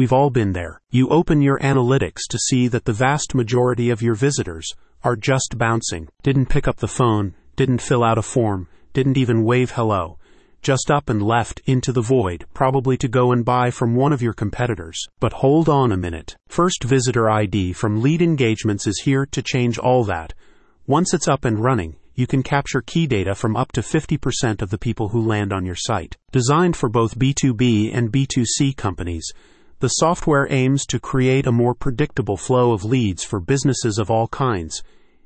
We've all been there. You open your analytics to see that the vast majority of your visitors are just bouncing, didn't pick up the phone, didn't fill out a form, didn't even wave hello just up and left into the void, probably to go and buy from one of your competitors. But hold on a minute. First Visitor ID from Lead Engagements is here to change all that. Once it's up and running, you can capture key data from up to 50% of the people who land on your site. Designed for both B2B and B2C companies, the software aims to create a more predictable flow of leads for businesses of all kinds.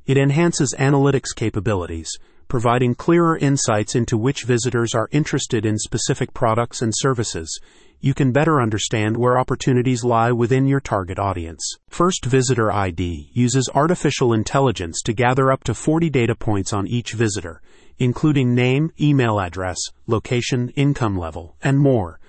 It enhances analytics capabilities providing clearer insights into which visitors are interested in specific products and services. You can better understand where opportunities lie within your target audience. First Visitor ID uses artificial intelligence to gather up to 40 data points on each visitor, including name, email address, location, income level, and more.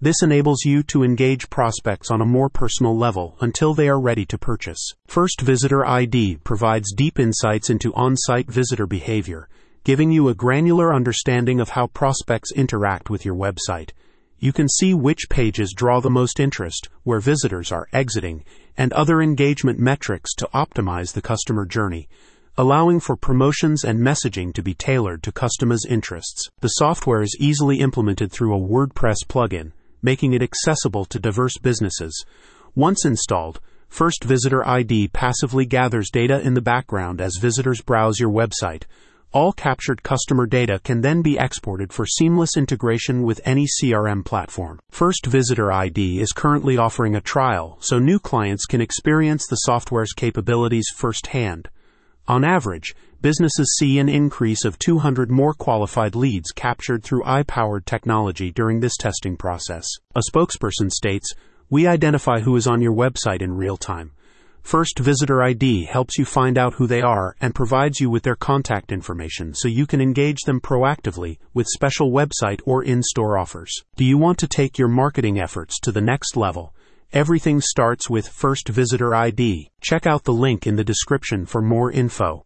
This enables you to engage prospects on a more personal level until they are ready to purchase. First Visitor ID provides deep insights into on site visitor behavior giving you a granular understanding of how prospects interact with your website. You can see which pages draw the most interest, where visitors are exiting, and other engagement metrics to optimize the customer journey, allowing for promotions and messaging to be tailored to customers' interests. The software is easily implemented through a WordPress plugin, making it accessible to diverse businesses. Once installed, First Visitor ID passively gathers data in the background as visitors browse your website all captured customer data can then be exported for seamless integration with any CRM platform. First Visitor ID is currently offering a trial so new clients can experience the software's capabilities firsthand. On average, businesses see an increase of 200 more qualified leads captured through AI powered technology during this testing process. A spokesperson states, We identify who is on your website in real time. First Visitor ID helps you find out who they are and provides you with their contact information so you can engage them proactively with special website or in store offers. Do you want to take your marketing efforts to the next level? Everything starts with First Visitor ID. Check out the link in the description for more info.